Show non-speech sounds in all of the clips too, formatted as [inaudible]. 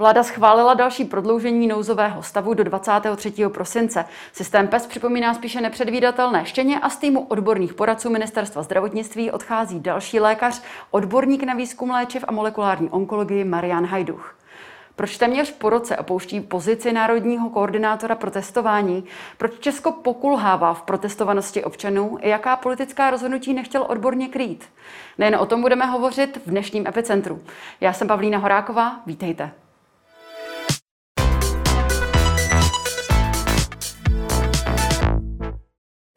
Vláda schválila další prodloužení nouzového stavu do 23. prosince. Systém PES připomíná spíše nepředvídatelné štěně a z týmu odborných poradců Ministerstva zdravotnictví odchází další lékař, odborník na výzkum léčiv a molekulární onkologii Marian Hajduch. Proč téměř po roce opouští pozici národního koordinátora protestování? Proč Česko pokulhává v protestovanosti občanů? Jaká politická rozhodnutí nechtěl odborně krýt? Nejen o tom budeme hovořit v dnešním epicentru. Já jsem Pavlína Horáková, vítejte.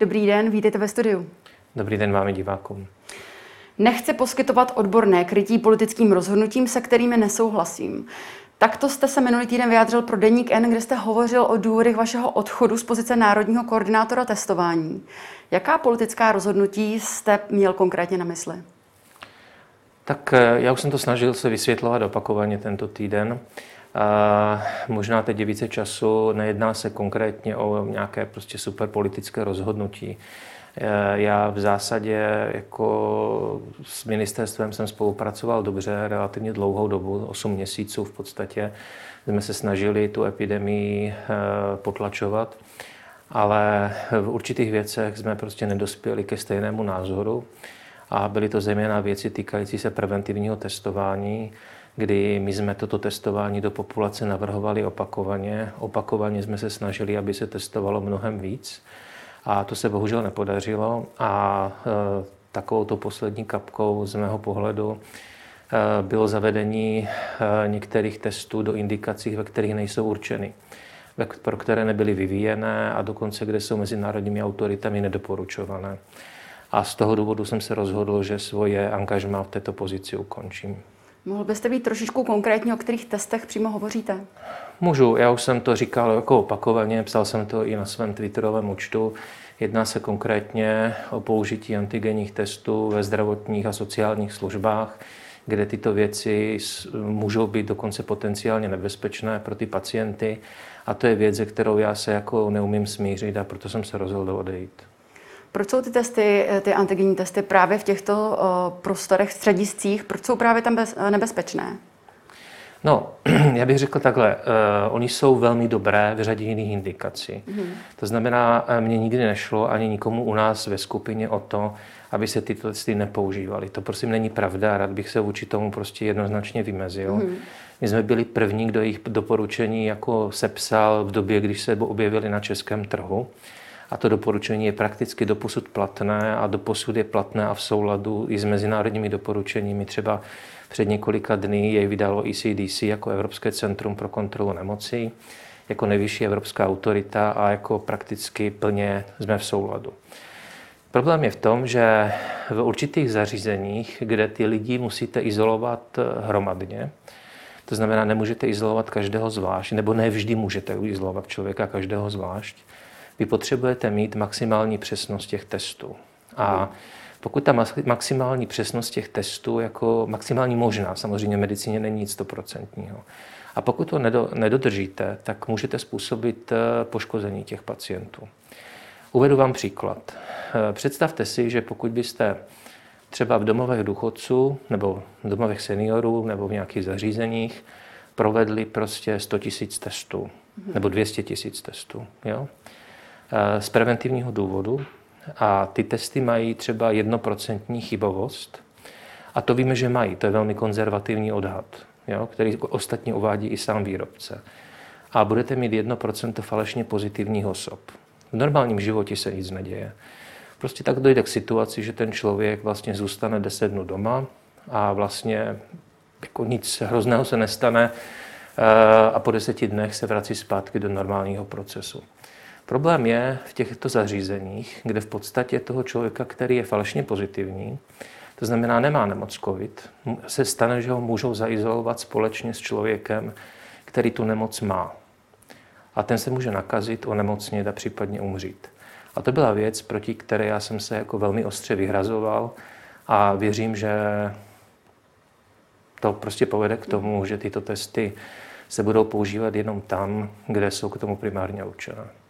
Dobrý den, vítejte ve studiu. Dobrý den vám divákům. Nechci poskytovat odborné krytí politickým rozhodnutím, se kterými nesouhlasím. Takto jste se minulý týden vyjádřil pro Deník N, kde jste hovořil o důvodech vašeho odchodu z pozice národního koordinátora testování. Jaká politická rozhodnutí jste měl konkrétně na mysli? Tak eh, já už jsem to snažil se vysvětlovat opakovaně tento týden. A možná teď je více času, nejedná se konkrétně o nějaké prostě super politické rozhodnutí. Eh, já v zásadě jako s ministerstvem jsem spolupracoval dobře relativně dlouhou dobu, 8 měsíců v podstatě. Jsme se snažili tu epidemii eh, potlačovat, ale v určitých věcech jsme prostě nedospěli ke stejnému názoru a byly to zejména věci týkající se preventivního testování, kdy my jsme toto testování do populace navrhovali opakovaně. Opakovaně jsme se snažili, aby se testovalo mnohem víc. A to se bohužel nepodařilo a e, takovou to poslední kapkou z mého pohledu e, bylo zavedení e, některých testů do indikací, ve kterých nejsou určeny, pro které nebyly vyvíjené a dokonce kde jsou mezinárodními autoritami nedoporučované. A z toho důvodu jsem se rozhodl, že svoje angažmá v této pozici ukončím. Mohl byste být trošičku konkrétní, o kterých testech přímo hovoříte? Můžu, já už jsem to říkal jako opakovaně, psal jsem to i na svém Twitterovém účtu. Jedná se konkrétně o použití antigenních testů ve zdravotních a sociálních službách, kde tyto věci můžou být dokonce potenciálně nebezpečné pro ty pacienty. A to je věc, se kterou já se jako neumím smířit a proto jsem se rozhodl odejít. Proč jsou ty testy, ty antigenní testy právě v těchto prostorech, střediscích, proč jsou právě tam bez, nebezpečné? No, [clears throat] já bych řekl takhle, uh, oni jsou velmi dobré v řadě jiných indikací. Mm-hmm. To znamená, eh, mně nikdy nešlo ani nikomu u nás ve skupině o to, aby se tyto testy nepoužívaly. To prosím není pravda, rád bych se vůči tomu prostě jednoznačně vymezil. Mm-hmm. My jsme byli první, kdo jejich doporučení jako sepsal v době, když se objevili na českém trhu. A to doporučení je prakticky doposud platné a doposud je platné a v souladu i s mezinárodními doporučeními. Třeba před několika dny jej vydalo ECDC jako Evropské centrum pro kontrolu nemocí, jako nejvyšší evropská autorita a jako prakticky plně jsme v souladu. Problém je v tom, že v určitých zařízeních, kde ty lidi musíte izolovat hromadně, to znamená, nemůžete izolovat každého zvlášť, nebo ne vždy můžete izolovat člověka každého zvlášť, vy potřebujete mít maximální přesnost těch testů. A pokud ta maximální přesnost těch testů, jako maximální možná, samozřejmě v medicíně není nic stoprocentního, a pokud to nedodržíte, tak můžete způsobit eh, poškození těch pacientů. Uvedu vám příklad. Eh, představte si, že pokud byste třeba v domovech důchodců nebo v domovech seniorů nebo v nějakých zařízeních provedli prostě 100 000 testů nebo 200 000 testů. Jo? Eh, z preventivního důvodu a ty testy mají třeba jednoprocentní chybovost. A to víme, že mají. To je velmi konzervativní odhad, jo, který ostatně uvádí i sám výrobce. A budete mít 1% falešně pozitivních osob. V normálním životě se nic neděje. Prostě tak dojde k situaci, že ten člověk vlastně zůstane 10 dnů doma a vlastně jako nic hrozného se nestane eh, a po deseti dnech se vrací zpátky do normálního procesu. Problém je v těchto zařízeních, kde v podstatě toho člověka, který je falešně pozitivní, to znamená nemá nemoc COVID, se stane, že ho můžou zaizolovat společně s člověkem, který tu nemoc má. A ten se může nakazit, onemocnit a případně umřít. A to byla věc, proti které já jsem se jako velmi ostře vyhrazoval a věřím, že to prostě povede k tomu, že tyto testy se budou používat jenom tam, kde jsou k tomu primárně určené.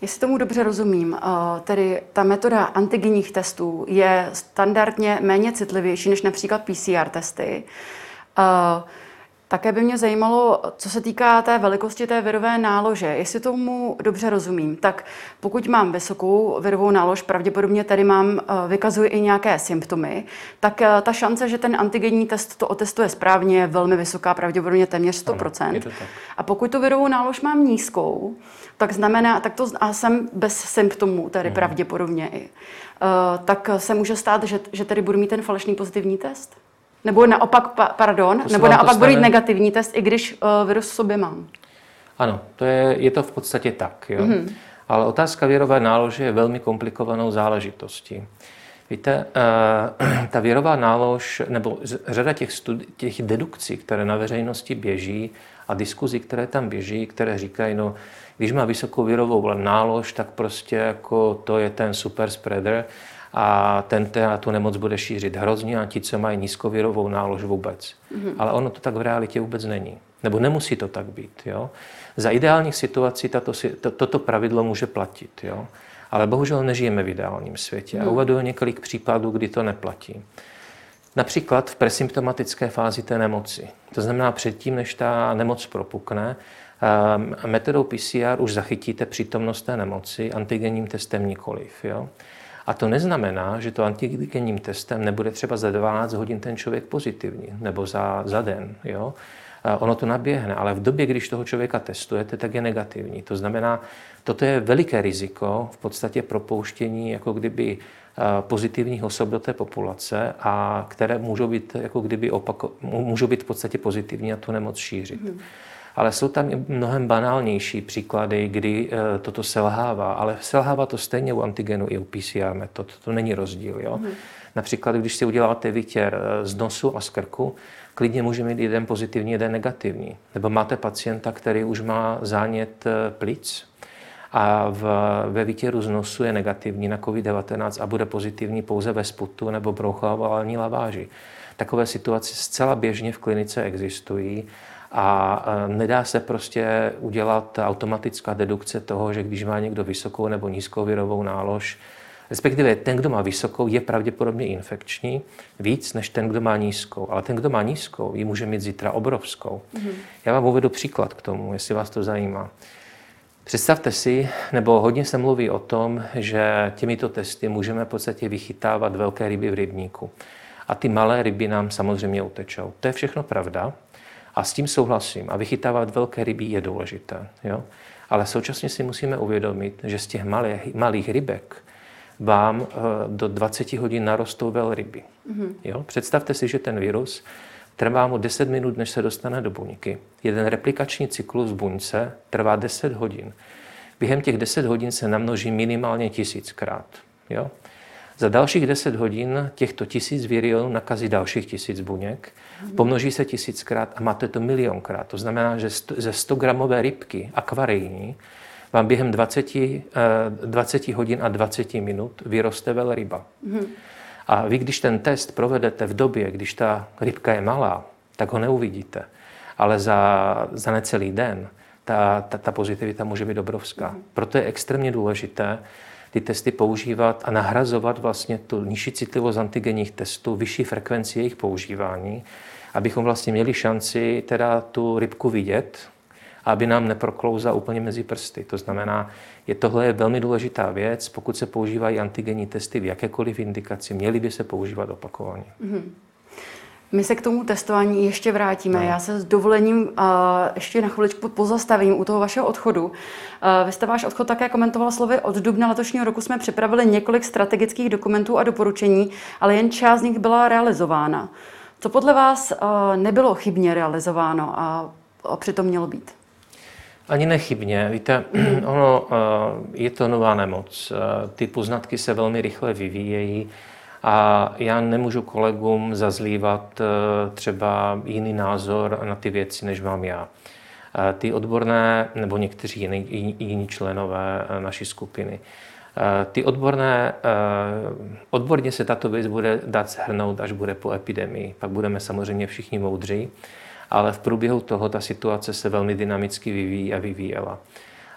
Jestli tomu dobře rozumím, eh, tedy ta metoda antigenních testů je standardně méně citlivější než například PCR testy. Eh, Také by mě zajímalo, co se týká té velikosti té virové nálože. Jestli tomu dobře rozumím, tak pokud mám vysokou virovou nálož, pravděpodobně tady mám, eh, vykazuji i nějaké symptomy, tak eh, ta šance, že ten antigenní test to otestuje správně, je velmi vysoká, pravděpodobně téměř 100%. Ano, a pokud tu virovou nálož mám nízkou, tak znamená, tak to a jsem bez symptomů, tedy hmm. pravděpodobně i, uh, tak se může stát, že, že tedy budu mít ten falešný pozitivní test? Nebo naopak, pa, pardon, nebo naopak budu mít negativní test, i když uh, virus v sobě mám? Ano, to je, je to v podstatě tak. Jo? Hmm. Ale otázka věrové nálože je velmi komplikovanou záležitostí. Víte, uh, [clears throat] ta věrová nálož, nebo řada těch, studi- těch dedukcí, které na veřejnosti běží a diskuzí, které tam běží, které říkají, no, když má vysokou virovou nálož, tak prostě jako to je ten super spreader a ten teda tu nemoc bude šířit hrozně a ti, co mají nízkovirovou nálož vůbec. Mm-hmm. Ale ono to tak v realitě vůbec není. Nebo nemusí to tak být. Jo? Za ideálních situací tato, to, toto pravidlo může platit. Jo? Ale bohužel nežijeme v ideálním světě. Mm. A mhm. uvedu několik případů, kdy to neplatí. Například v presymptomatické fázi té nemoci. To znamená předtím, než ta nemoc propukne, Ehm, metodou PCR už zachytíte přítomnost té nemoci, antigenním testem nikoliv. Jo? A to neznamená, že to antigenním testem nebude třeba za 12 hodin ten člověk pozitivní, nebo za, za den. Jo? Ono to naběhne, ale v době, když toho člověka testujete, tak je negativní. To znamená, toto je veliké riziko v podstatě propouštění jako kdyby pozitivních osob do té populace, a které můžou být, jako kdyby opako, můžou být v podstatě pozitivní a tu nemoc šířit. Hmm. Ale jsou tam i mnohem banálnější příklady, kdy eh, toto selhává. Ale selhává to stejně u antigenu i u PCR metod. To není rozdíl. Jo? Mm. Například, když si uděláte vytěr eh, z nosu a z krku, klidně může mít jeden pozitivní, jeden negativní. Nebo máte pacienta, který už má zánět eh, plic a v, ve výtěru z nosu je negativní na COVID-19 a bude pozitivní pouze ve sputu nebo bronchoalální laváži. Takové situace zcela běžně v klinice existují a nedá se prostě udělat automatická dedukce toho, že když má někdo vysokou nebo nízkou virovou nálož, respektive ten, kdo má vysokou, je pravděpodobně infekční víc než ten, kdo má nízkou. Ale ten, kdo má nízkou, ji může mít zítra obrovskou. Mm-hmm. Já vám uvedu příklad k tomu, jestli vás to zajímá. Představte si, nebo hodně se mluví o tom, že těmito testy můžeme v podstatě vychytávat velké ryby v rybníku. A ty malé ryby nám samozřejmě utečou. To je všechno pravda, a s tím souhlasím. A vychytávat velké ryby je důležité. Jo? Ale současně si musíme uvědomit, že z těch malých, malých rybek vám eh, do 20 hodin narostou velryby. Mm-hmm. Jo? Představte si, že ten virus trvá mu 10 minut, než se dostane do buňky. Jeden replikační cyklus v buňce trvá 10 hodin. Během těch 10 hodin se namnoží minimálně tisíckrát. Jo? Za dalších 10 hodin těchto tisíc virionů nakazí dalších tisíc buněk, pomnoží se tisíckrát a máte to milionkrát. To znamená, že ze 100 gramové rybky akvarijní vám během 20, 20 eh, hodin a 20 minut vyroste velryba. Mm. A vy, když ten test provedete v době, když ta rybka je malá, tak ho neuvidíte. Ale za, za necelý den ta, ta, ta pozitivita může být obrovská. Mm. Proto je extrémně důležité, ty testy používat a nahrazovat vlastně tu nižší citlivost antigenních testů, vyšší frekvenci jejich používání, abychom vlastně měli šanci teda tu rybku vidět, aby nám neproklouzla úplně mezi prsty. To znamená, je tohle je velmi důležitá věc. Pokud se používají antigenní testy v jakékoliv indikaci, měly by se používat opakovaně. Mm-hmm. My se k tomu testování ještě vrátíme. No. Já se s dovolením uh, ještě na chviličku pozastavím u toho vašeho odchodu. Uh, vy jste váš odchod také komentoval slovy. Od dubna letošního roku jsme připravili několik strategických dokumentů a doporučení, ale jen část z nich byla realizována. Co podle vás uh, nebylo chybně realizováno a, a přitom mělo být? Ani nechybně. Víte, [clears throat] ono je to nová nemoc. Ty poznatky se velmi rychle vyvíjejí a já nemůžu kolegům zazlívat eh, třeba jiný názor na ty věci, než mám já. Eh, ty odborné, nebo někteří jiní, jiní členové eh, naší skupiny, ty odborné, odborně se tato věc bude dát shrnout, až bude po epidemii. Pak budeme samozřejmě všichni moudří, ale v průběhu toho ta situace se velmi dynamicky vyvíjí a vyvíjela.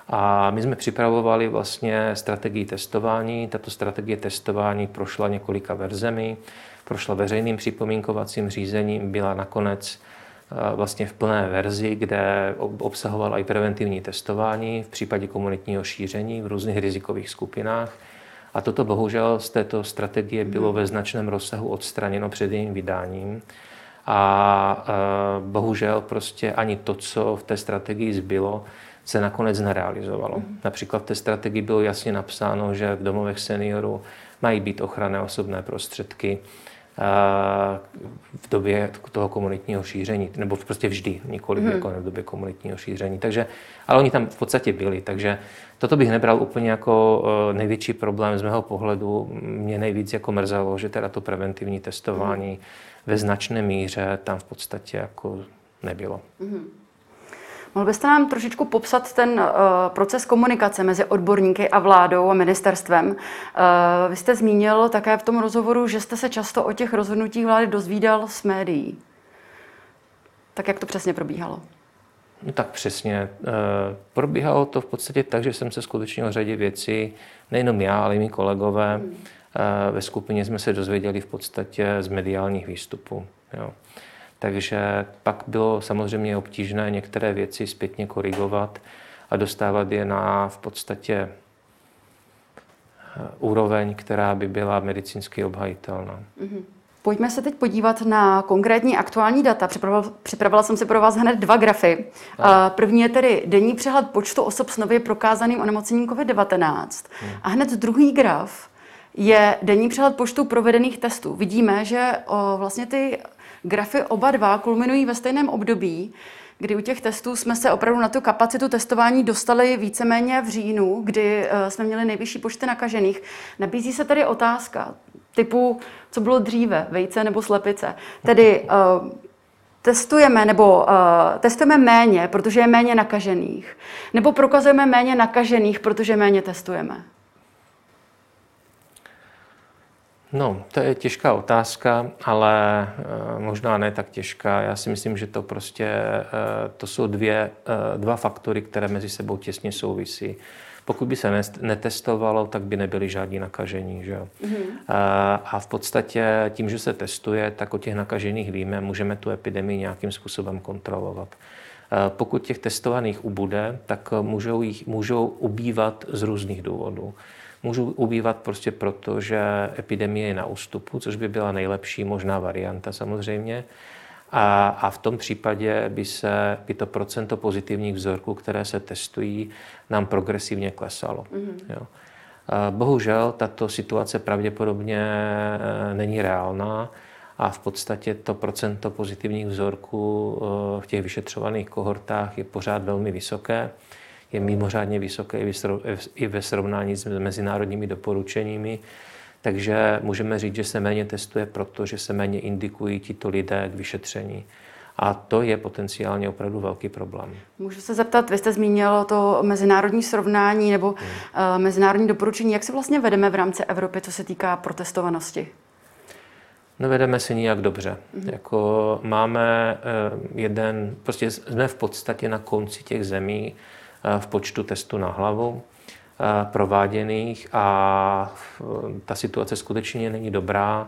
A my jsme připravovali vlastně strategii testování. Tato strategie testování prošla několika verzemi, prošla veřejným připomínkovacím řízením, byla nakonec vlastně v plné verzi, kde obsahoval i preventivní testování v případě komunitního šíření v různých rizikových skupinách. A toto bohužel z této strategie bylo ve značném rozsahu odstraněno před jejím vydáním. A bohužel prostě ani to, co v té strategii zbylo, se nakonec nerealizovalo. Například v té strategii bylo jasně napsáno, že v domovech seniorů mají být ochranné osobné prostředky, v době toho komunitního šíření, nebo prostě vždy, nikoli mm. jako v době komunitního šíření. Takže, ale oni tam v podstatě byli, takže toto bych nebral úplně jako e, největší problém z mého pohledu. Mě nejvíc jako mrzelo, že teda to preventivní testování mm. ve značné míře tam v podstatě jako nebylo. Mm. Mohl byste nám trošičku popsat ten uh, proces komunikace mezi odborníky a vládou a ministerstvem? Uh, vy jste zmínil také v tom rozhovoru, že jste se často o těch rozhodnutích vlády dozvídal z médií. Tak jak to přesně probíhalo? No tak přesně. Uh, probíhalo to v podstatě tak, že jsem se skutečně o řadě věcí, nejenom já, ale i mý kolegové, hmm. ve skupině jsme se dozvěděli v podstatě z mediálních výstupů. Jo. Takže pak bylo samozřejmě obtížné některé věci zpětně korigovat a dostávat je na v podstatě eh, úroveň, která by byla medicínsky obhajitelná. Mm-hmm. Pojďme se teď podívat na konkrétní aktuální data. Připravila, připravila jsem si pro vás hned dva grafy. A. První je tedy denní přehled počtu osob s nově prokázaným onemocněním COVID-19. Hmm. A hned druhý graf je denní přehled počtu provedených testů. Vidíme, že o, vlastně ty grafy oba dva kulminují ve stejném období, kdy u těch testů jsme se opravdu na tu kapacitu testování dostali víceméně v říjnu, kdy eh, jsme měli nejvyšší počty nakažených. Nabízí se tady otázka typu, co bylo dříve, vejce nebo slepice. Tedy uh, testujeme nebo uh, testujeme méně, protože je méně nakažených, nebo prokazujeme méně nakažených, protože méně testujeme. No, to je těžká otázka, ale eh, možná ne tak těžká. Já si myslím, že to prostě eh, to jsou dvě, eh, dva faktory, které mezi sebou těsně souvisí. Pokud by se netestovalo, tak by nebyly žádní nakažení. Že? Mm-hmm. A v podstatě tím, že se testuje, tak o těch nakažených víme, můžeme tu epidemii nějakým způsobem kontrolovat. Pokud těch testovaných ubude, tak můžou, jich, můžou ubývat z různých důvodů můžou ubývat prostě proto, že epidemie je na ústupu, což by byla nejlepší možná varianta samozřejmě. A, a v tom případě by, se, by to procento pozitivních vzorků, které se testují, nám progresivně klesalo. Mm-hmm. Jo. Bohužel tato situace pravděpodobně e, není reálná a v podstatě to procento pozitivních vzorků e, v těch vyšetřovaných kohortách je pořád velmi vysoké je mimořádně vysoké i ve srovnání s mezinárodními doporučeními. Takže můžeme říct, že se méně testuje, protože se méně indikují tito lidé k vyšetření. A to je potenciálně opravdu velký problém. Můžu se zeptat, vy jste zmínil to mezinárodní srovnání nebo hmm. uh, mezinárodní doporučení. Jak se vlastně vedeme v rámci Evropy, co se týká protestovanosti? No vedeme se nijak dobře. Mm-hmm. Jako máme uh, jeden, prostě jsme v podstatě na konci těch zemí, Eh, v počtu testů na hlavu eh, prováděných a ta situace skutečně není dobrá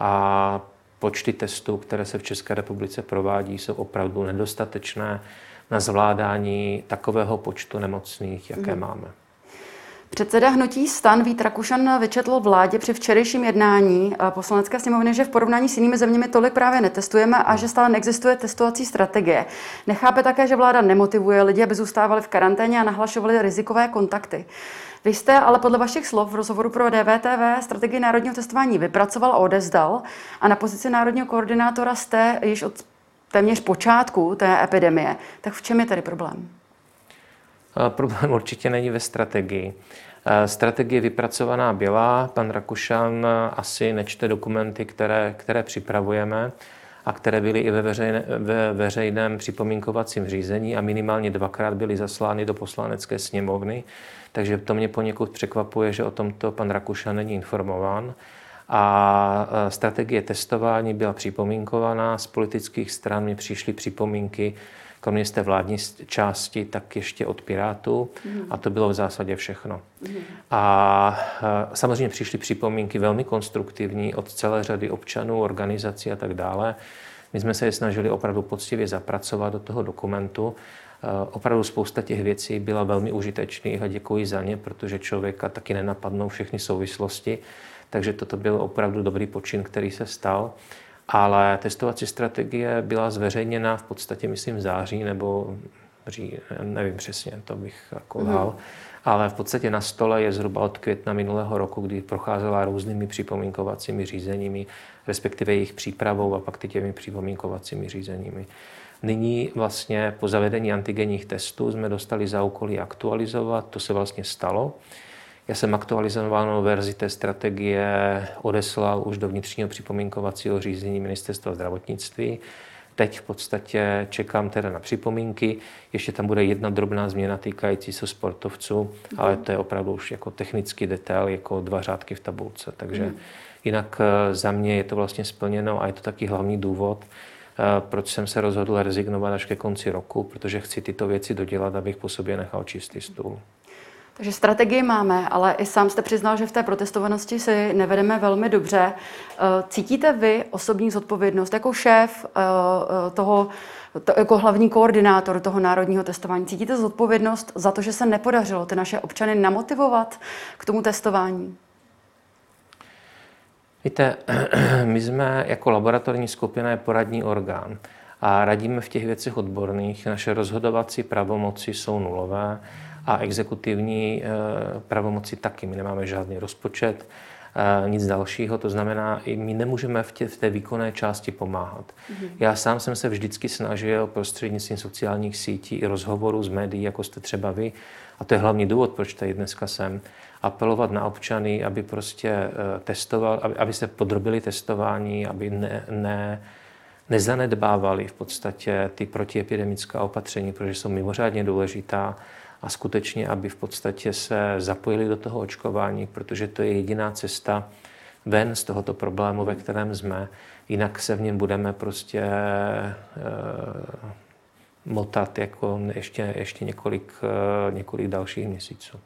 a počty testů, které se v České republice provádí, jsou opravdu nedostatečné na zvládání takového počtu nemocných, jaké mm. máme. Předseda hnutí stan Vít Rakušan vyčetl vládě při včerejším jednání poslanecké sněmovny, že v porovnání s jinými zeměmi tolik právě netestujeme a že stále neexistuje testovací strategie. Nechápe také, že vláda nemotivuje lidi, aby zůstávali v karanténě a nahlašovali rizikové kontakty. Vy jste ale podle vašich slov v rozhovoru pro DVTV strategii národního testování vypracoval a odezdal a na pozici národního koordinátora jste již od téměř počátku té epidemie. Tak v čem je tedy problém? Problém [laughs] určitě není ve strategii. Strategie vypracovaná byla, pan Rakušan asi nečte dokumenty, které, které připravujeme a které byly i ve, veřejne, ve veřejném připomínkovacím řízení a minimálně dvakrát byly zaslány do poslanecké sněmovny. Takže to mě poněkud překvapuje, že o tomto pan Rakušan není informován. A strategie testování byla připomínkovaná, z politických stran mi přišly připomínky kromě z té vládní části, tak ještě od Pirátů mm. a to bylo v zásadě všechno. Mm. A samozřejmě přišly připomínky velmi konstruktivní od celé řady občanů, organizací a tak dále. My jsme se je snažili opravdu poctivě zapracovat do toho dokumentu. Opravdu spousta těch věcí byla velmi užitečných a děkuji za ně, protože člověka taky nenapadnou všechny souvislosti. Takže toto byl opravdu dobrý počin, který se stal. Ale testovací strategie byla zveřejněna v podstatě, myslím, v září nebo ří, nevím přesně, to bych jako dal. Mm. Ale v podstatě na stole je zhruba od května minulého roku, kdy procházela různými připomínkovacími řízeními, respektive jejich přípravou a pak těmi připomínkovacími řízeními. Nyní vlastně po zavedení antigenních testů jsme dostali za úkolí aktualizovat, to se vlastně stalo. Já jsem aktualizovanou verzi té strategie odeslal už do vnitřního připomínkovacího řízení Ministerstva zdravotnictví. Teď v podstatě čekám teda na připomínky. Ještě tam bude jedna drobná změna týkající se sportovců, mm. ale to je opravdu už jako technický detail, jako dva řádky v tabulce. Takže mm. jinak eh, za mě je to vlastně splněno a je to taky hlavní důvod, eh, proč jsem se rozhodl rezignovat až ke konci roku, protože chci tyto věci dodělat, abych po sobě nechal čistý stůl. Takže strategii máme, ale i sám jste přiznal, že v té protestovanosti si nevedeme velmi dobře. Eh, cítíte vy osobní zodpovědnost jako šéf eh, eh, toho, to, jako hlavní koordinátor toho národního testování? Cítíte zodpovědnost za to, že se nepodařilo ty naše občany namotivovat k tomu testování? Víte, [clears throat] my jsme jako laboratorní skupina je poradní orgán a radíme v těch věcech odborných. Naše rozhodovací pravomoci jsou nulové a exekutivní eh, pravomoci taky. My nemáme žádný rozpočet, eh, nic dalšího, to znamená, i my nemůžeme v, tě, v té výkonné části pomáhat. Mm-hmm. Já sám jsem se vždycky snažil prostřednictvím sociálních sítí i rozhovorů s médií, jako jste třeba vy, a to je hlavní důvod, proč tady dneska jsem, apelovat na občany, aby prostě eh, testoval, aby, aby se podrobili testování, aby ne, ne, nezanedbávali v podstatě ty protiepidemická opatření, protože jsou mimořádně důležitá a skutečně, aby v podstatě se zapojili do toho očkování, protože to je jediná cesta ven z tohoto problému, ve kterém jsme. Jinak se v něm budeme prostě e, motat jako ještě, ještě několik, e, několik dalších měsíců.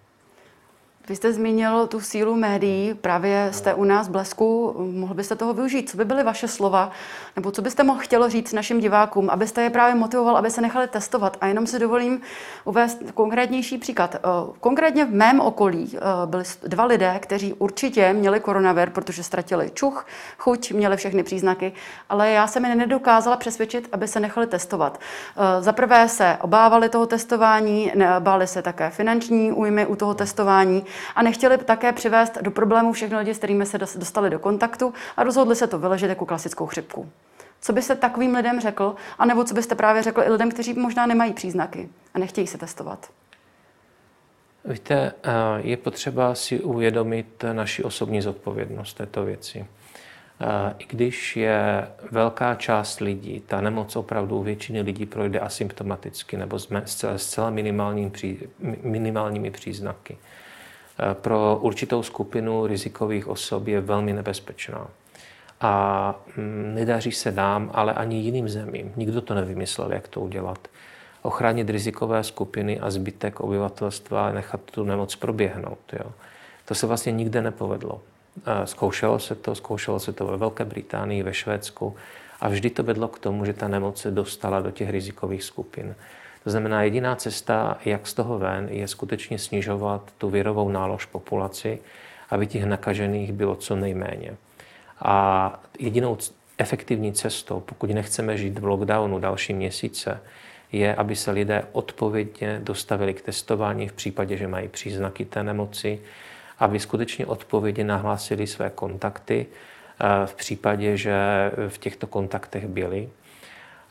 Vy jste zmínil tu sílu médií, právě jste u nás Blesku, mohl byste toho využít. Co by byly vaše slova, nebo co byste mohl chtělo říct našim divákům, abyste je právě motivoval, aby se nechali testovat? A jenom si dovolím uvést konkrétnější příklad. Eh, konkrétně v mém okolí eh, byli dva lidé, kteří určitě měli koronavir, protože ztratili čuch, chuť, měli všechny příznaky, ale já jsem je nedokázala přesvědčit, aby se nechali testovat. Eh, za prvé se obávali toho testování, báli se také finanční újmy u toho testování, a nechtěli také přivést do problémů všechny lidi, s kterými se dostali do kontaktu a rozhodli se to vyležet jako klasickou chřipku. Co byste takovým lidem řekl, anebo co byste právě řekl i lidem, kteří možná nemají příznaky a nechtějí se testovat? Víte, eh, je potřeba si uvědomit naši osobní zodpovědnost této věci. Eh, I když je velká část lidí, ta nemoc opravdu u většiny lidí projde asymptomaticky nebo s zcela minimálními příznaky. Pro určitou skupinu rizikových osob je velmi nebezpečná. A mm, nedaří se nám, ale ani jiným zemím. Nikdo to nevymyslel, jak to udělat. Ochránit rizikové skupiny a zbytek obyvatelstva a nechat tu nemoc proběhnout. Jo. To se vlastně nikde nepovedlo. Zkoušelo se to, zkoušelo se to ve Velké Británii, ve Švédsku a vždy to vedlo k tomu, že ta nemoc se dostala do těch rizikových skupin. To znamená, jediná cesta, jak z toho ven, je skutečně snižovat tu virovou nálož populaci, aby těch nakažených bylo co nejméně. A jedinou efektivní cestou, pokud nechceme žít v lockdownu další měsíce, je, aby se lidé odpovědně dostavili k testování v případě, že mají příznaky té nemoci, aby skutečně odpovědně nahlásili své kontakty eh, v případě, že v těchto kontaktech byli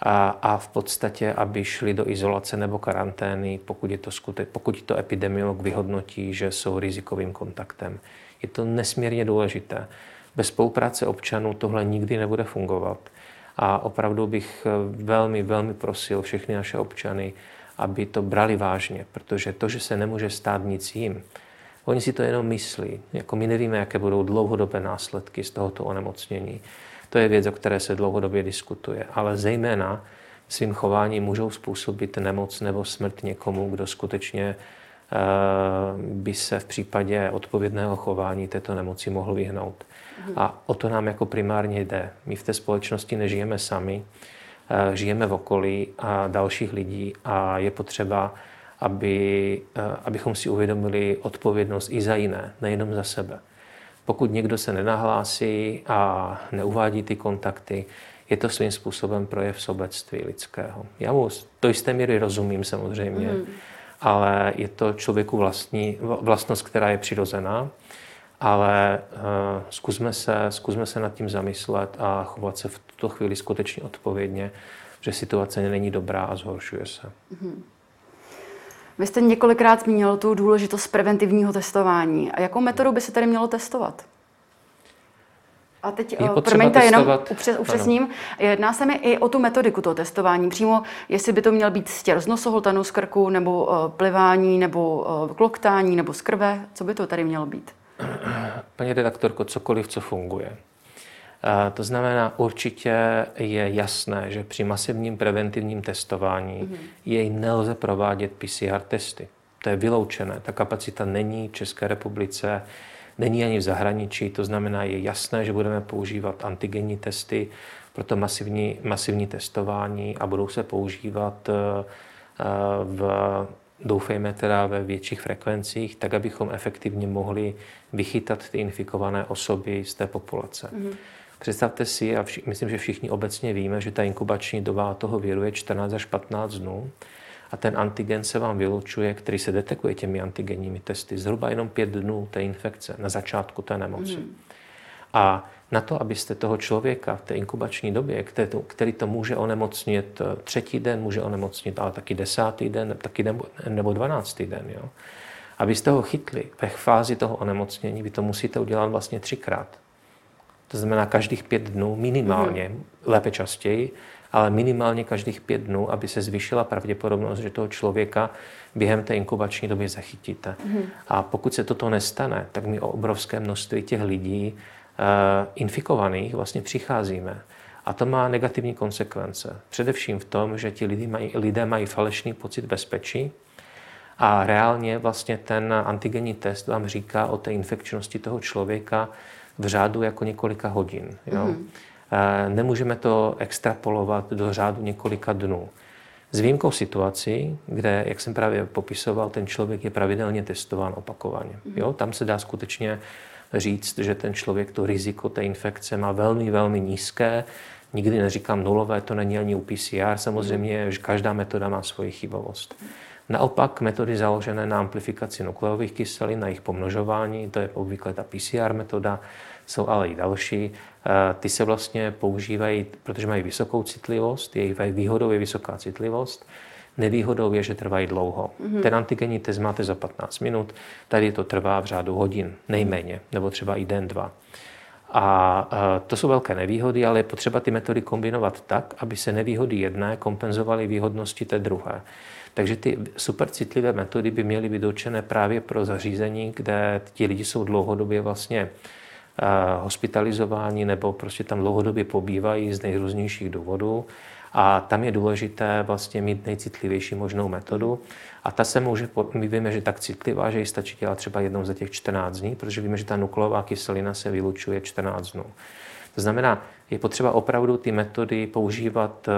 a, a v podstatě, aby šli do izolace nebo karantény, pokud, je to skute, pokud to epidemiolog vyhodnotí, že jsou rizikovým kontaktem. Je to nesmírně důležité. Bez spolupráce občanů tohle nikdy nebude fungovat. A opravdu bych velmi, velmi prosil všechny naše občany, aby to brali vážně, protože to, že se nemůže stát nic jim, oni si to jenom myslí. Jako my nevíme, jaké budou dlouhodobé následky z tohoto onemocnění. To je věc, o které se dlouhodobě diskutuje. Ale zejména svým chováním můžou způsobit nemoc nebo smrt někomu, kdo skutečně by se v případě odpovědného chování této nemoci mohl vyhnout. A o to nám jako primárně jde. My v té společnosti nežijeme sami, eh, žijeme v okolí a dalších lidí a je potřeba, aby, eh, abychom si uvědomili odpovědnost i za jiné, nejenom za sebe. Pokud někdo se nenahlásí a neuvádí ty kontakty, je to svým způsobem projev sobectví lidského. Já mu do jisté míry rozumím samozřejmě, mm. ale je to člověku vlastní, vlastnost, která je přirozená ale uh, zkusme, se, zkusme se nad tím zamyslet a chovat se v tuto chvíli skutečně odpovědně, že situace není dobrá a zhoršuje se. Mm-hmm. Vy jste několikrát zmínil tu důležitost preventivního testování. A jakou metodou by se tedy mělo testovat? A teď, je eh, promiňte, testovat, jenom upřes, upřesním, ano. jedná se mi i o tu metodiku toho testování. Přímo, jestli by to měl být stěr z nosoholtanu, z krku, nebo uh, plivání, nebo uh, kloktání, nebo z krve, co by to tady mělo být? paní redaktorko, cokoliv, co funguje. To znamená, určitě je jasné, že při masivním preventivním testování mm-hmm. jej nelze provádět PCR testy. To je vyloučené. Ta kapacita není v České republice, není ani v zahraničí. To znamená, je jasné, že budeme používat antigenní testy pro to masivní, masivní testování a budou se používat eh, v doufejme teda ve větších frekvencích, tak abychom efektivně mohli vychytat ty infikované osoby z té populace. Mm-hmm. Představte si, a vši, myslím, že všichni obecně víme, že ta inkubační doba toho viru je 14 až 15 dnů a ten antigen se vám vylučuje, který se detekuje těmi antigenními testy, zhruba jenom 5 dnů té infekce na začátku té nemoci. Mm-hmm. A na to, abyste toho člověka v té inkubační době, který to může onemocnit eh, třetí den, může onemocnit ale taky desátý den, taky nebo dvanáctý den, jo? abyste ho chytli ve fázi toho onemocnění, vy to musíte udělat vlastně třikrát. To znamená každých pět dnů minimálně, mm-hmm. lépe častěji, ale minimálně každých pět dnů, aby se zvýšila pravděpodobnost, že toho člověka během té inkubační doby zachytíte. Mm-hmm. A pokud se toto nestane, tak my o obrovské množství těch lidí Eh, infikovaných vlastně přicházíme. A to má negativní konsekvence. Především v tom, že ti lidé mají, lidé mají falešný pocit bezpečí a reálně vlastně ten antigenní test vám říká o té infekčnosti toho člověka v řádu jako několika hodin. Jo? Mm. Nemůžeme to extrapolovat do řádu několika dnů. S výjimkou situací, kde, jak jsem právě popisoval, ten člověk je pravidelně testován opakovaně. Mm. Jo? Tam se dá skutečně říct, že ten člověk to riziko té infekce má velmi, velmi nízké. Nikdy neříkám nulové, to není ani u PCR. Samozřejmě, že každá metoda má svoji chybovost. Naopak metody založené na amplifikaci nukleových kyselin, na jejich pomnožování, to je obvykle ta PCR metoda, jsou ale i další. Eh, ty se vlastně používají, protože mají vysokou citlivost, jejich výhodou je vysoká citlivost, Nevýhodou je, že trvají dlouho. Mm-hmm. Ten antigenní test máte za 15 minut, tady to trvá v řádu hodin, nejméně, nebo třeba i den, dva. A to jsou velké nevýhody, ale je potřeba ty metody kombinovat tak, aby se nevýhody jedné kompenzovaly výhodnosti té druhé. Takže ty supercitlivé metody by měly být určené právě pro zařízení, kde ti lidi jsou dlouhodobě vlastně hospitalizováni nebo prostě tam dlouhodobě pobývají z nejrůznějších důvodů a tam je důležité vlastně mít nejcitlivější možnou metodu. A ta se může, my víme, že tak citlivá, že ji stačí dělat třeba jednou za těch 14 dní, protože víme, že ta nukleová kyselina se vylučuje 14 dnů. To znamená, je potřeba opravdu ty metody používat uh,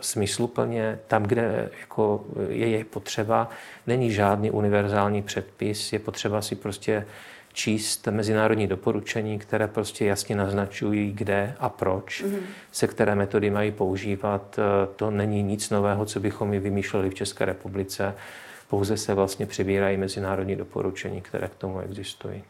smysluplně tam, kde jako je, je potřeba. Není žádný univerzální předpis, je potřeba si prostě číst mezinárodní doporučení, které prostě jasně naznačují, kde a proč mm-hmm. se které metody mají používat. Eh, to není nic nového, co bychom i vymýšleli v České republice. Pouze se vlastně přibírají mezinárodní doporučení, které k tomu existují.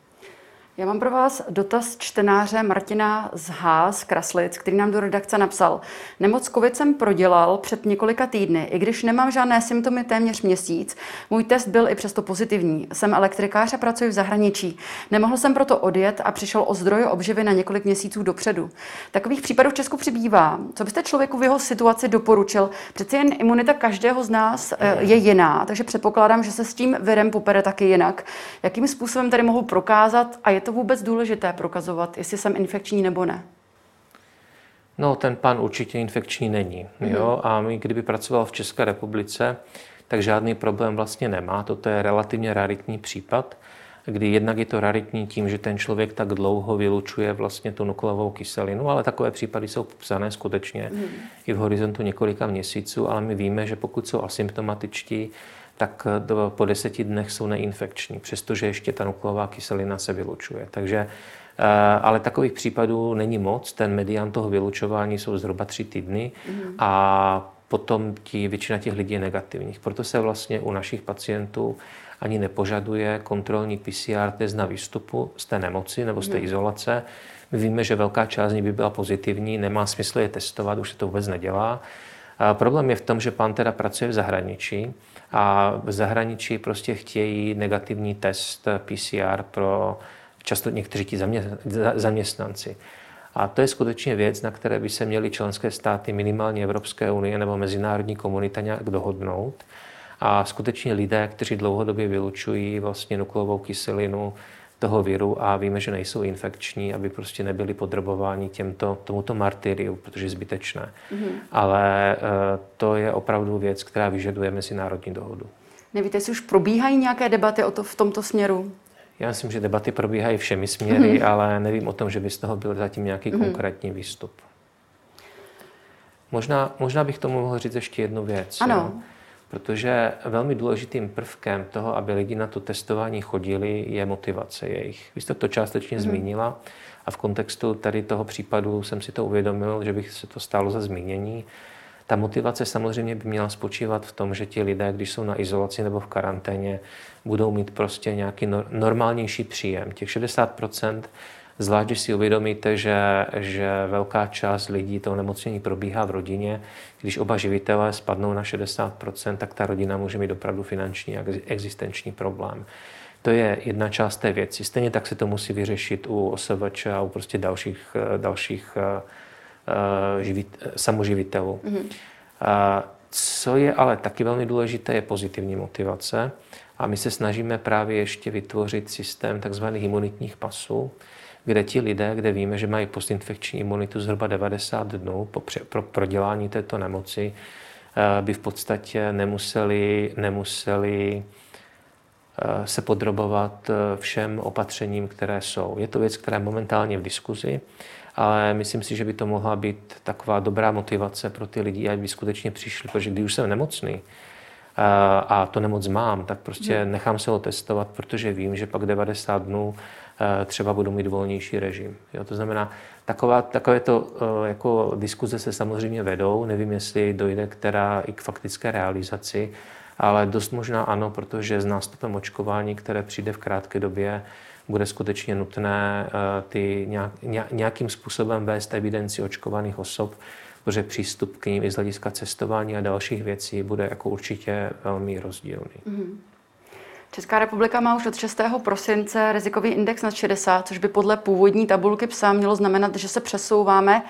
Já mám pro vás dotaz čtenáře Martina z H. z Kraslic, který nám do redakce napsal. Nemoc COVID jsem prodělal před několika týdny, i když nemám žádné symptomy téměř měsíc. Můj test byl i přesto pozitivní. Jsem elektrikář a pracuji v zahraničí. Nemohl jsem proto odjet a přišel o zdroje obživy na několik měsíců dopředu. Takových případů v Česku přibývá. Co byste člověku v jeho situaci doporučil? Přeci jen imunita každého z nás eh, je jiná, takže předpokládám, že se s tím virem popere taky jinak. Jakým způsobem tady mohu prokázat a je to vůbec důležité prokazovat, jestli jsem infekční nebo ne? No, ten pan určitě infekční není. Mm. Jo? A my, kdyby pracoval v České republice, tak žádný problém vlastně nemá. Toto je relativně raritní případ, kdy jednak je to raritní tím, že ten člověk tak dlouho vylučuje vlastně tu nukleovou kyselinu, ale takové případy jsou popsané skutečně mm. i v horizontu několika měsíců, ale my víme, že pokud jsou asymptomatičtí, tak do, po deseti dnech jsou neinfekční, přestože ještě ta nukleová kyselina se vylučuje. Takže Eh, ale takových případů není moc. Ten median toho vylučování jsou zhruba tři týdny mm. a potom ti, většina těch lidí je negativních. Proto se vlastně u našich pacientů ani nepožaduje kontrolní PCR test na výstupu z té nemoci nebo z té mm. izolace. My víme, že velká část z nich by byla pozitivní, nemá smysl je testovat, už se to vůbec nedělá. A problém je v tom, že pán teda pracuje v zahraničí a v zahraničí prostě chtějí negativní test PCR pro často někteří ti zaměstnanci. A to je skutečně věc, na které by se měly členské státy minimálně Evropské unie nebo mezinárodní komunita nějak dohodnout. A skutečně lidé, kteří dlouhodobě vylučují vlastně nukleovou kyselinu toho viru a víme, že nejsou infekční, aby prostě nebyli podrobováni těmto, tomuto martyriu, protože je zbytečné. Mm-hmm. Ale e, to je opravdu věc, která vyžaduje mezinárodní dohodu. Nevíte, jestli už probíhají nějaké debaty o to v tomto směru? Já myslím, že debaty probíhají všemi směry, mm-hmm. ale nevím o tom, že by z toho byl zatím nějaký mm-hmm. konkrétní výstup. Možná, možná bych tomu mohl říct ještě jednu věc. Ano. Jo? Protože velmi důležitým prvkem toho, aby lidi na to testování chodili, je motivace jejich. Vy jste to částečně mm-hmm. zmínila a v kontextu tady toho případu jsem si to uvědomil, že bych se to stálo za zmínění. Ta motivace samozřejmě by měla spočívat v tom, že ti lidé, když jsou na izolaci nebo v karanténě, budou mít prostě nějaký normálnější příjem. Těch 60%, zvlášť když si uvědomíte, že, že velká část lidí to nemocnění probíhá v rodině, když oba živitelé spadnou na 60%, tak ta rodina může mít opravdu finanční a existenční problém. To je jedna část té věci. Stejně tak se to musí vyřešit u OSVČ a u prostě dalších, dalších uh, živit, samoživitelů. Mm-hmm. Uh, co je ale taky velmi důležité, je pozitivní motivace. A my se snažíme právě ještě vytvořit systém tzv. imunitních pasů, kde ti lidé, kde víme, že mají postinfekční imunitu zhruba 90 dnů po pro prodělání této nemoci, eh, by v podstatě nemuseli, nemuseli eh, se podrobovat eh, všem opatřením, které jsou. Je to věc, která je momentálně v diskuzi, ale myslím si, že by to mohla být taková dobrá motivace pro ty lidi, aby skutečně přišli, protože když už jsem nemocný, a to nemoc mám, tak prostě hmm. nechám se ho testovat, protože vím, že pak 90 dnů třeba budu mít volnější režim. Jo, to znamená, taková, takové to eh, jako diskuze se samozřejmě vedou, nevím, jestli dojde která i k faktické realizaci, ale dost možná ano, protože s nástupem očkování, které přijde v krátké době, bude skutečně nutné eh, ty nějakým způsobem vést evidenci očkovaných osob, protože přístup k ním i z hlediska cestování a dalších věcí bude jako určitě velmi rozdílný. Mm-hmm. Česká republika má už od 6. prosince rizikový index nad 60, což by podle původní tabulky psa mělo znamenat, že se přesouváme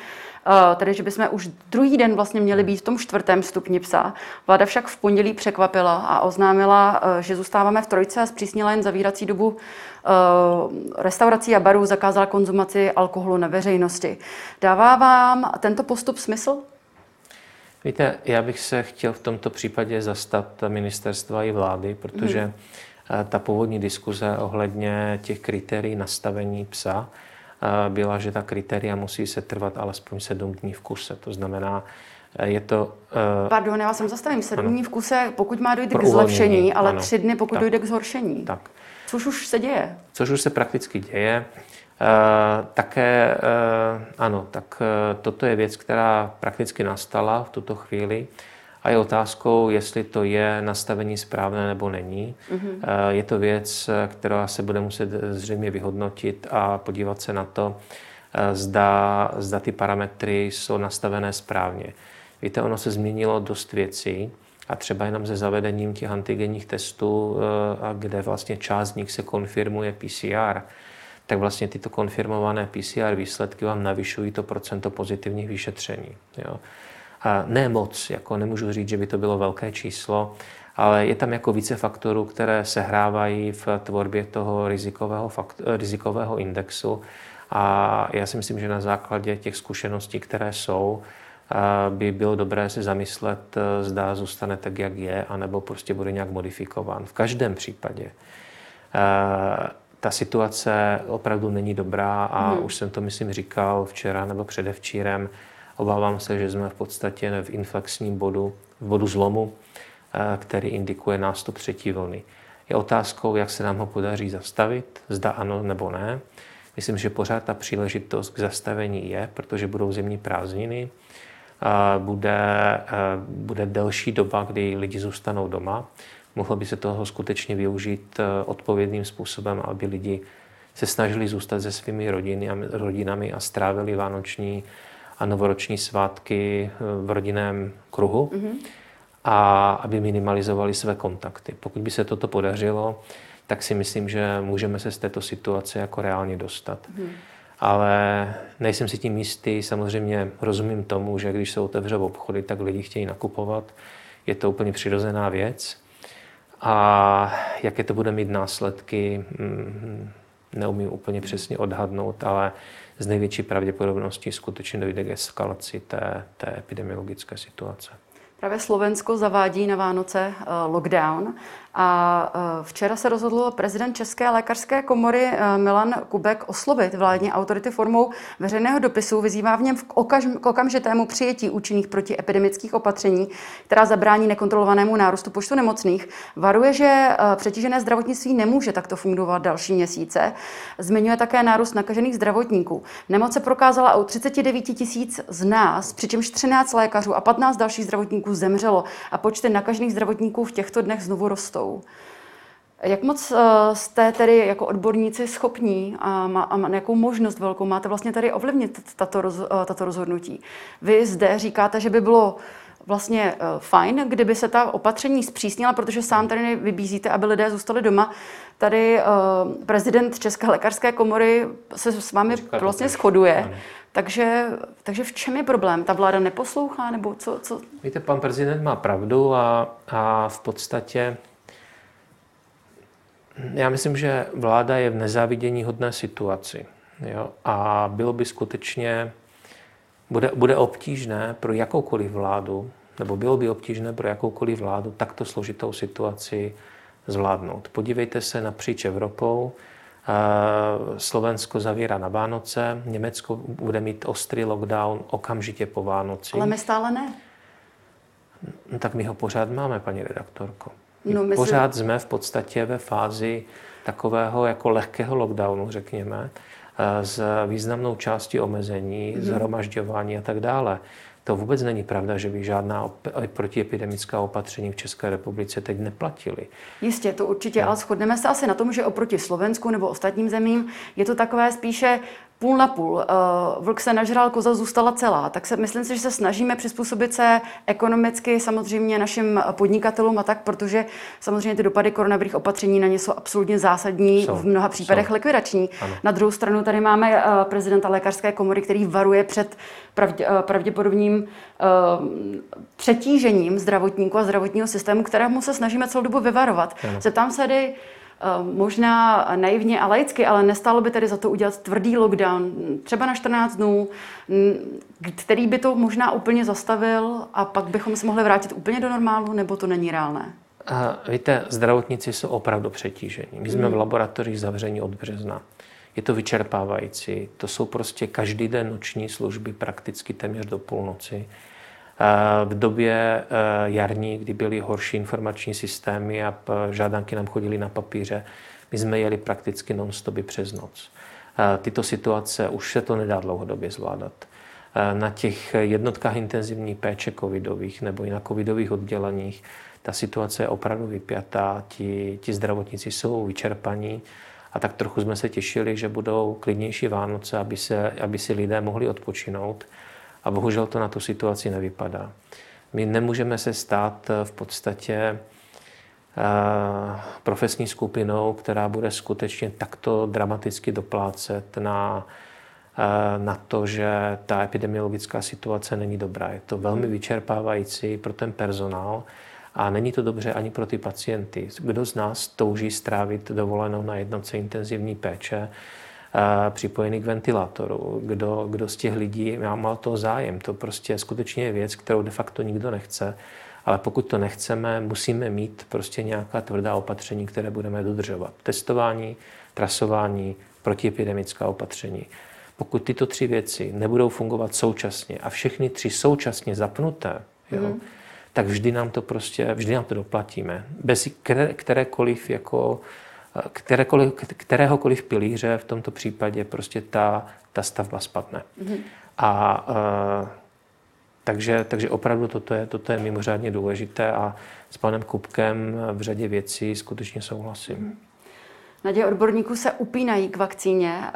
Eh, tedy že bychom už druhý den vlastně měli být v tom čtvrtém stupni psa. Vláda však v pondělí překvapila a oznámila, eh, že zůstáváme v trojce a zpřísnila jen zavírací dobu eh, restaurací a barů, zakázala konzumaci alkoholu na veřejnosti. Dává vám tento postup smysl? Víte, já bych se chtěl v tomto případě zastat ministerstva i vlády, protože hmm. Ta původní diskuze ohledně těch kritérií nastavení psa byla, že ta kritéria musí se trvat alespoň sedm dní v kuse. To znamená, eh, je to... Uh, Pardon, já jsem zastavím. Sedm dní v kuse, pokud má dojít k zlepšení, ale ano, tři dny, pokud tak, dojde k zhoršení. Tak. Což už se děje. Což už se prakticky děje. Uh, také, uh, ano, tak uh, toto je věc, která prakticky nastala v tuto chvíli. A je otázkou, jestli to je nastavení správné nebo není. Mm-hmm. Je to věc, která se bude muset zřejmě vyhodnotit a podívat se na to, eh, zda, zda ty parametry jsou nastavené správně. Víte, ono se změnilo dost věcí a třeba jenom se zavedením těch antigenních testů, eh, kde vlastně část z nich se konfirmuje PCR, tak vlastně tyto konfirmované PCR výsledky vám navyšují to procento pozitivních vyšetření. Jo. Ne moc, jako nemůžu říct, že by to bylo velké číslo, ale je tam jako více faktorů, které sehrávají v tvorbě toho rizikového, fakt, rizikového indexu. A já si myslím, že na základě těch zkušeností, které jsou, by bylo dobré se zamyslet, zda zůstane tak, jak je, anebo prostě bude nějak modifikován. V každém případě ta situace opravdu není dobrá a hmm. už jsem to, myslím, říkal včera nebo předevčírem. Obávám se, že jsme v podstatě v inflexním bodu, v bodu zlomu, eh, který indikuje nástup třetí vlny. Je otázkou, jak se nám ho podaří zastavit, zda ano nebo ne. Myslím, že pořád ta příležitost k zastavení je, protože budou zimní prázdniny, bude, eh, bude delší doba, kdy lidi zůstanou doma. Mohlo by se toho skutečně využít eh, odpovědným způsobem, aby lidi se snažili zůstat se svými rodiny rodinami a strávili vánoční a novoroční svátky eh, v rodinném kruhu mm-hmm. a aby minimalizovali své kontakty. Pokud by se toto podařilo, tak si myslím, že můžeme se z této situace jako reálně dostat. Mm-hmm. Ale nejsem si tím jistý. Samozřejmě rozumím tomu, že když se otevřou obchody, tak lidi chtějí nakupovat. Je to úplně přirozená věc. A jaké to bude mít následky, mm, neumím úplně přesně odhadnout, ale z největší pravděpodobností skutečně dojde k eskalaci té, té epidemiologické situace. Právě Slovensko zavádí na Vánoce eh, lockdown a e, včera se rozhodl prezident České lékařské komory e, Milan Kubek oslovit vládní autority formou veřejného dopisu. Vyzývá v něm k okamžitému přijetí účinných protiepidemických opatření, která zabrání nekontrolovanému nárůstu počtu nemocných. Varuje, že e, přetížené zdravotnictví nemůže takto fungovat další měsíce. Zmiňuje také nárůst nakažených zdravotníků. Nemoc se prokázala u 39 tisíc z nás, přičemž 13 lékařů a 15 dalších zdravotníků zemřelo a počty nakažených zdravotníků v těchto dnech znovu rostou jsou. Jak moc eh, jste tedy jako odborníci schopní a, má, a jakou možnost velkou máte vlastně tady ovlivnit tato, roz, eh, tato rozhodnutí? Vy zde říkáte, že by bylo vlastně eh, fajn, kdyby se ta opatření zpřísnila, protože sám tady vybízíte, aby lidé zůstali doma. Tady prezident České lékařské komory se s vámi Říká vlastně shoduje. Takže, takže v čem je problém? Ta vláda neposlouchá? Nebo co, co? Víte, pan prezident má pravdu a, a v podstatě já myslím, že vláda je v nezávidění hodné situaci. Jo? A bylo by skutečně, bude, bude obtížné pro jakoukoliv vládu, nebo bylo by obtížné pro jakoukoliv vládu takto složitou situaci zvládnout. Podívejte se napříč Evropou. Slovensko zavírá na Vánoce, Německo bude mít ostrý lockdown okamžitě po Vánoci. Ale my stále ne. No, tak my ho pořád máme, paní redaktorko. No, myslím... Pořád jsme v podstatě ve fázi takového jako lehkého lockdownu, řekněme, eh, s významnou částí omezení, mm-hmm. zhromažďování a tak dále. To vůbec není pravda, že by žádná protiepidemická opatření v České republice teď neplatily. Jistě, to určitě, no. ale shodneme se asi na tom, že oproti Slovensku nebo ostatním zemím je to takové spíše půl na půl. Eh, vlk se nažral, koza zůstala celá. Tak se myslím si, že se snažíme přizpůsobit se ekonomicky samozřejmě našim podnikatelům a tak, protože samozřejmě ty dopady koronavirus opatření na ně jsou absolutně zásadní, jsou, v mnoha případech jsou. likvidační. Ano. Na druhou stranu tady máme eh, prezidenta lékařské komory, který varuje před pravdě, eh, pravděpodobným přetížením zdravotníků a zdravotního systému, kterému se snažíme celou dobu vyvarovat. Ano. Zeptám se tedy, Eh, možná naivně a laicky, ale nestálo by tedy za to udělat tvrdý lockdown, třeba na 14 dnů, který by to možná úplně zastavil a pak bychom se mohli vrátit úplně do normálu, nebo to není reálné? A víte, zdravotníci jsou opravdu přetížení. My jsme v hmm. laboratořích zavření od března. Je to vyčerpávající. To jsou prostě každý den noční služby, prakticky téměř do půlnoci. V době eh, jarní, kdy byly horší informační systémy a žádanky nám chodily na papíře, my jsme jeli prakticky non-stopy přes noc. Tyto situace už se to nedá dlouhodobě zvládat. Na těch jednotkách intenzivní péče covidových nebo i na covidových odděleních ta situace je opravdu vypjatá, ti, ti zdravotníci jsou vyčerpaní a tak trochu jsme se těšili, že budou klidnější Vánoce, aby, se, aby si lidé mohli odpočinout a bohužel to na tu situaci nevypadá. My nemůžeme se stát eh, v podstatě eh, profesní skupinou, která bude skutečně takto dramaticky doplácet na, eh, na to, že ta epidemiologická situace není dobrá. Je to velmi vyčerpávající pro ten personál a není to dobře ani pro ty pacienty. Kdo z nás touží strávit dovolenou na jednotce intenzivní péče, připojený k ventilátoru, kdo, kdo z těch lidí má mal toho zájem. To prostě skutečně je věc, kterou de facto nikdo nechce. Ale pokud to nechceme, musíme mít prostě nějaká tvrdá opatření, které budeme dodržovat. Testování, trasování, protiepidemická opatření. Pokud tyto tři věci nebudou fungovat současně a všechny tři současně zapnuté, jo, mm. tak vždy nám to prostě, vždy nám to doplatíme. Bez které, kterékoliv jako kterékoliv, kteréhokoliv pilíře v tomto případě prostě ta, ta stavba spadne. Mm. A uh, takže, takže opravdu toto je, toto je mimořádně důležité a s panem Kupkem v řadě věcí skutečně souhlasím. Mm. Naděje odborníků se upínají k vakcíně, eh,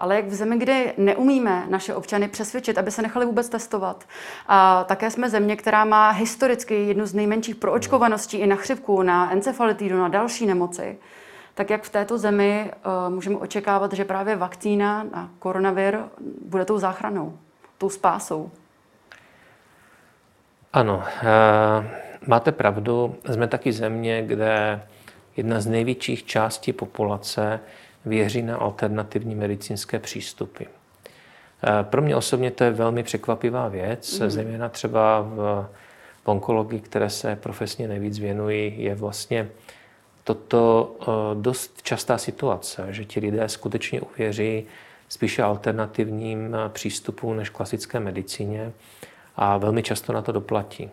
ale jak v zemi, kde neumíme naše občany přesvědčit, aby se nechali vůbec testovat. A také jsme země, která má historicky jednu z nejmenších proočkovaností i na chřipku, na encefalitidu, na další nemoci. Tak jak v této zemi eh, můžeme očekávat, že právě vakcína na koronavir bude tou záchranou, tou spásou? Ano, eh, máte pravdu. Jsme taky země, kde jedna z největších částí populace věří na alternativní medicínské přístupy. Eh, pro mě osobně to je velmi překvapivá věc, mm. zejména třeba v, v onkologii, které se profesně nejvíc věnují, je vlastně toto eh, dost častá situace, že ti lidé skutečně uvěří spíše alternativním eh, přístupům než klasické medicíně a velmi často na to doplatí.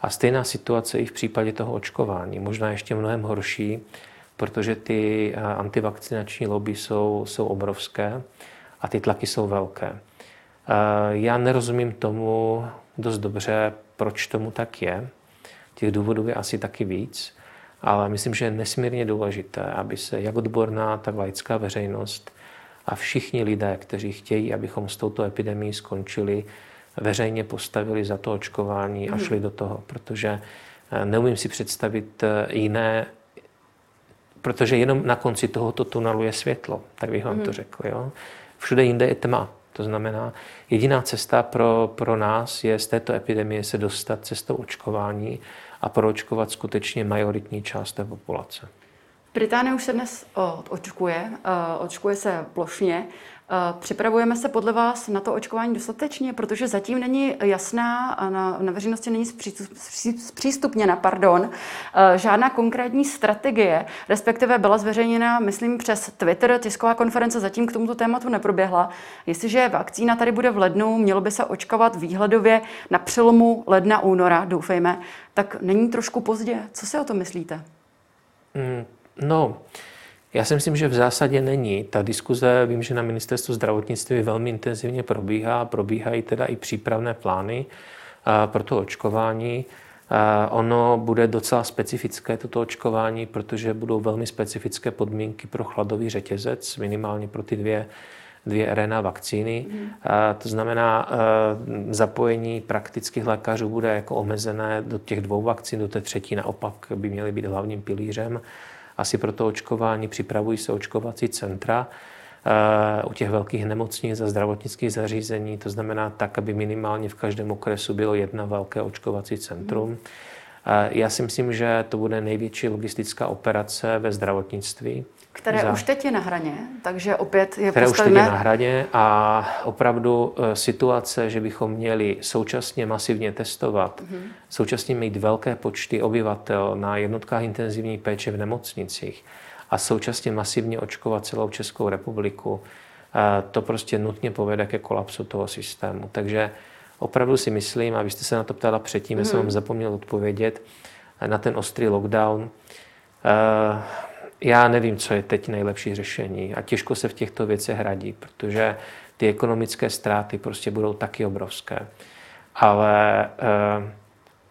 A stejná situace i v případě toho očkování, možná ještě mnohem horší, protože ty eh, antivakcinační lobby jsou, jsou obrovské a ty tlaky jsou velké. Já nerozumím tomu dost dobře, proč tomu tak je. Těch důvodů je asi taky víc, ale myslím, že je nesmírně důležité, aby se jak odborná, tak laická veřejnost a všichni lidé, kteří chtějí, abychom s touto epidemií skončili, veřejně postavili za to očkování a mhm. šli do toho, protože eh, neumím si představit eh, jiné, protože jenom na konci tohoto tunelu je světlo, tak bych vám to mhm. řekl. Jo? Všude jinde je tma. To znamená, jediná cesta pro, pro nás je z této epidemie se dostat cestou očkování a proočkovat skutečně majoritní část té populace. Británie už se dnes očkuje, očkuje se plošně. Připravujeme se podle vás na to očkování dostatečně, protože zatím není jasná, na, na veřejnosti není zpřístupněna, pardon, žádná konkrétní strategie, respektive byla zveřejněna, myslím, přes Twitter, tisková konference zatím k tomuto tématu neproběhla. Jestliže vakcína tady bude v lednu, mělo by se očkovat výhledově na přelomu ledna, února, doufejme, tak není trošku pozdě. Co si o to myslíte? Mm, no, já si myslím, že v zásadě není. Ta diskuze, vím, že na ministerstvu zdravotnictví velmi intenzivně probíhá, probíhají teda i přípravné plány pro to očkování. Ono bude docela specifické toto očkování, protože budou velmi specifické podmínky pro chladový řetězec, minimálně pro ty dvě, dvě RNA vakcíny. Mm. To znamená, zapojení praktických lékařů bude jako omezené do těch dvou vakcín, do té třetí naopak by měly být hlavním pilířem asi pro to očkování připravují se očkovací centra eh, u těch velkých nemocnic a zdravotnických zařízení, to znamená tak, aby minimálně v každém okresu bylo jedna velké očkovací centrum. Hmm. Já si myslím, že to bude největší logistická operace ve zdravotnictví. Které za, už teď je na hraně, takže opět je Které postavíme... už teď je na hraně a opravdu e, situace, že bychom měli současně masivně testovat, mm-hmm. současně mít velké počty obyvatel na jednotkách intenzivní péče v nemocnicích a současně masivně očkovat celou Českou republiku, e, to prostě nutně povede ke kolapsu toho systému. Takže opravdu si myslím, a vy jste se na to ptala předtím, mm-hmm. já jsem mhm. vám zapomněl odpovědět, na ten ostrý lockdown. Já nevím, co je teď nejlepší řešení a těžko se v těchto věcech hradí, protože ty ekonomické ztráty prostě budou taky obrovské. Ale eh,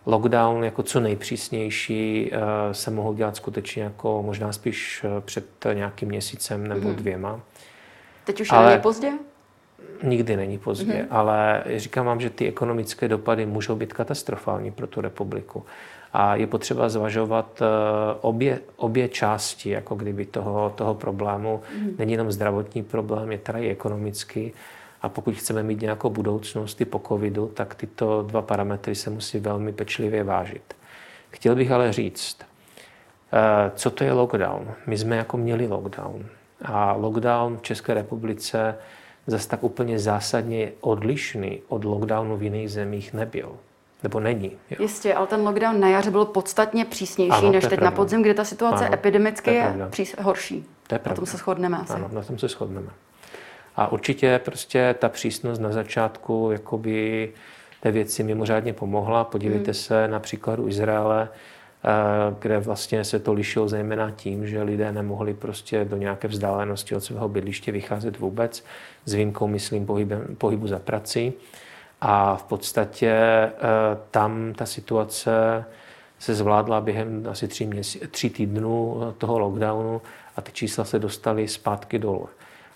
lockdown jako co nejpřísnější eh, se mohou dělat skutečně jako možná spíš eh, před nějakým měsícem nebo mm-hmm. dvěma. Teď už Ale... není pozdě? Nikdy není pozdě, mm-hmm. ale říkám vám, že ty ekonomické dopady můžou být katastrofální pro tu republiku. A je potřeba zvažovat eh, obě, obě části jako kdyby toho, toho problému. Mm. Není jenom zdravotní problém, je tady i ekonomický. A pokud chceme mít nějakou budoucnost i po covidu, tak tyto dva parametry se musí velmi pečlivě vážit. Chtěl bych ale říct, eh, co to je lockdown. My jsme jako měli lockdown. A lockdown v České republice zase tak úplně zásadně odlišný od lockdownu v jiných zemích nebyl. Nebo není. Jo. Jistě, ale ten lockdown na jaře byl podstatně přísnější ano, než teď pravda. na podzim, kde ta situace ano, epidemicky je, je přís- horší. To je na tom se shodneme asi. Ano, na tom se shodneme. A určitě prostě ta přísnost na začátku jakoby té věci mimořádně pomohla. Podívejte hmm. se na příkladu Izraele, eh, kde vlastně se to lišilo zejména tím, že lidé nemohli prostě do nějaké vzdálenosti od svého bydliště vycházet vůbec, s výjimkou, myslím, pohybem, pohybu za prací. A v podstatě eh, tam ta situace se zvládla během asi tři, měsí, tři týdnů toho lockdownu a ty čísla se dostaly zpátky dolů.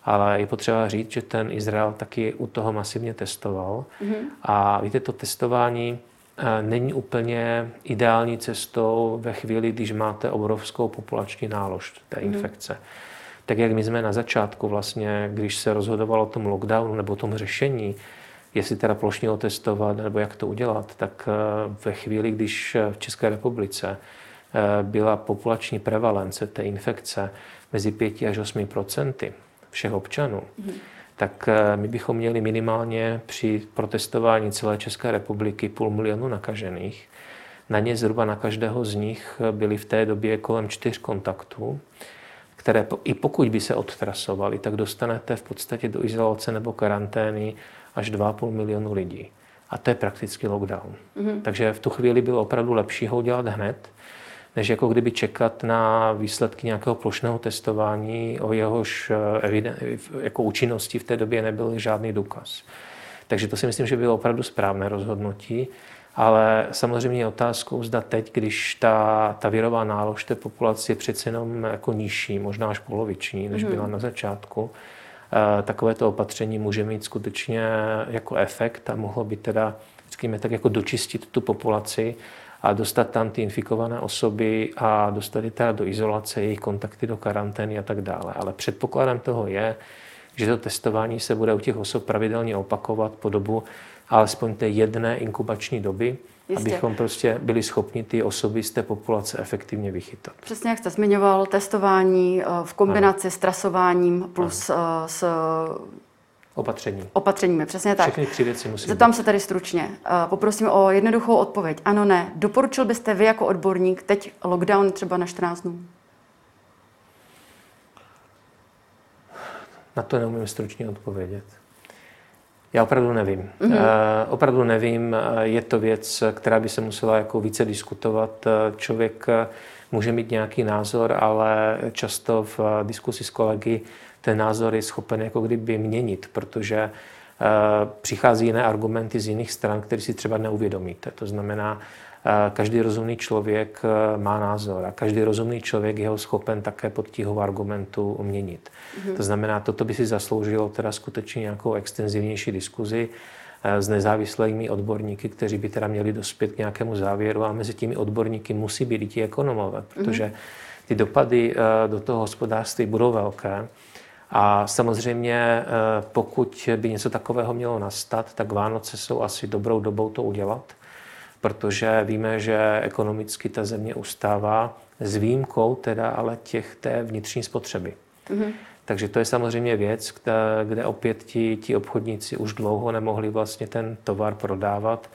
Ale je potřeba říct, že ten Izrael taky u toho masivně testoval. Mm-hmm. A víte, to testování eh, není úplně ideální cestou ve chvíli, když máte obrovskou populační nálož té mhm. infekce. Mm-hmm. Tak jak my jsme na začátku vlastně, když se rozhodovalo o tom lockdownu nebo o tom řešení, jestli teda plošně otestovat nebo jak to udělat, tak eh, ve chvíli, když v České republice eh, byla populační prevalence té infekce mezi 5 až 8 procenty všech občanů, mm. tak eh, my bychom měli minimálně při protestování celé České republiky půl milionu nakažených. Na ně zhruba na každého z nich byly v té době kolem čtyř kontaktů, které i pokud by se odtrasovali, tak dostanete v podstatě do izolace nebo karantény až 2,5 milionu lidí. A to je prakticky lockdown. Mm-hmm. Takže v tu chvíli bylo opravdu lepší ho udělat hned, než jako kdyby čekat na výsledky nějakého plošného testování, o jehož eh, jako účinnosti v té době nebyl žádný důkaz. Takže to si myslím, že bylo opravdu správné rozhodnutí. Ale samozřejmě je otázkou, zda teď, když ta, ta virová nálož té populace je přece jenom jako nižší, možná až poloviční, než mm. byla na začátku, takovéto opatření může mít skutečně jako efekt a mohlo by teda, říkáme tak, jako dočistit tu populaci a dostat tam ty infikované osoby a dostat je teda do izolace, jejich kontakty do karantény a tak dále. Ale předpokladem toho je, že to testování se bude u těch osob pravidelně opakovat po dobu alespoň té jedné inkubační doby, Jistě. abychom prostě byli schopni ty osoby z té populace efektivně vychytat. Přesně jak jste zmiňoval, testování eh, v kombinaci ano. s trasováním plus ano. Eh, s Opatření. Opatřeními, přesně tak. Všechny tři věci musí Zeptám být. se tady stručně. Eh, poprosím o jednoduchou odpověď. Ano, ne. Doporučil byste vy jako odborník teď lockdown třeba na 14 dnů? Na to neumím stručně odpovědět. Já opravdu nevím. Mm-hmm. Uh, opravdu nevím. Eh, je to věc, která by se musela jako více diskutovat. Eh, člověk může mít nějaký názor, ale často v diskusi s kolegy ten názor je schopen jako kdyby měnit, protože přichází jiné argumenty z jiných stran, které si třeba neuvědomíte. To znamená, Každý rozumný člověk e, má názor a každý rozumný člověk je ho schopen také pod tíhou argumentu měnit. Mm-hmm. To znamená, toto by si zasloužilo teda skutečně nějakou extenzivnější diskuzi e, s nezávislými odborníky, kteří by teda měli dospět k nějakému závěru a mezi těmi odborníky musí být i ti ekonomové, protože mhm. ty dopady do toho hospodářství budou velké. A samozřejmě, pokud by něco takového mělo nastat, tak Vánoce jsou asi dobrou dobou to udělat protože víme, že ekonomicky ta země ustává s výjimkou teda ale těch té vnitřní spotřeby. Mm-hmm. Takže to je samozřejmě věc, kde, kde opět ti, ti obchodníci už dlouho nemohli vlastně ten tovar prodávat.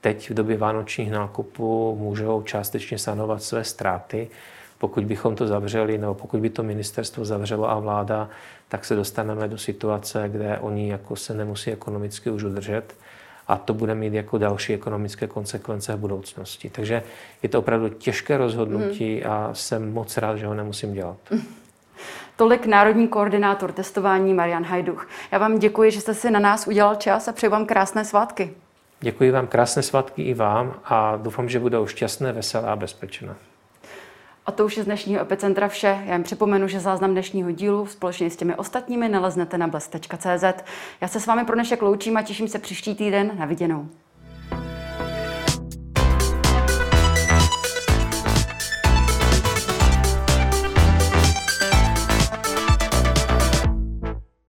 Teď v době vánočních nákupů můžou částečně sanovat své ztráty. Pokud bychom to zavřeli, nebo pokud by to ministerstvo zavřelo a vláda, tak se dostaneme do situace, kde oni jako se nemusí ekonomicky už udržet a to bude mít jako další ekonomické konsekvence v budoucnosti. Takže je to opravdu těžké rozhodnutí mm. a jsem moc rád, že ho nemusím dělat. [laughs] Tolik národní koordinátor testování Marian Hajduch. Já vám děkuji, že jste si na nás udělal čas a přeji vám krásné svátky. Děkuji vám, krásné svátky i vám a doufám, že budou šťastné, veselé a bezpečné. A to už je z dnešního Epicentra vše. Já jen připomenu, že záznam dnešního dílu společně s těmi ostatními naleznete na bles.cz. Já se s vámi pro dnešek loučím a těším se příští týden na viděnou.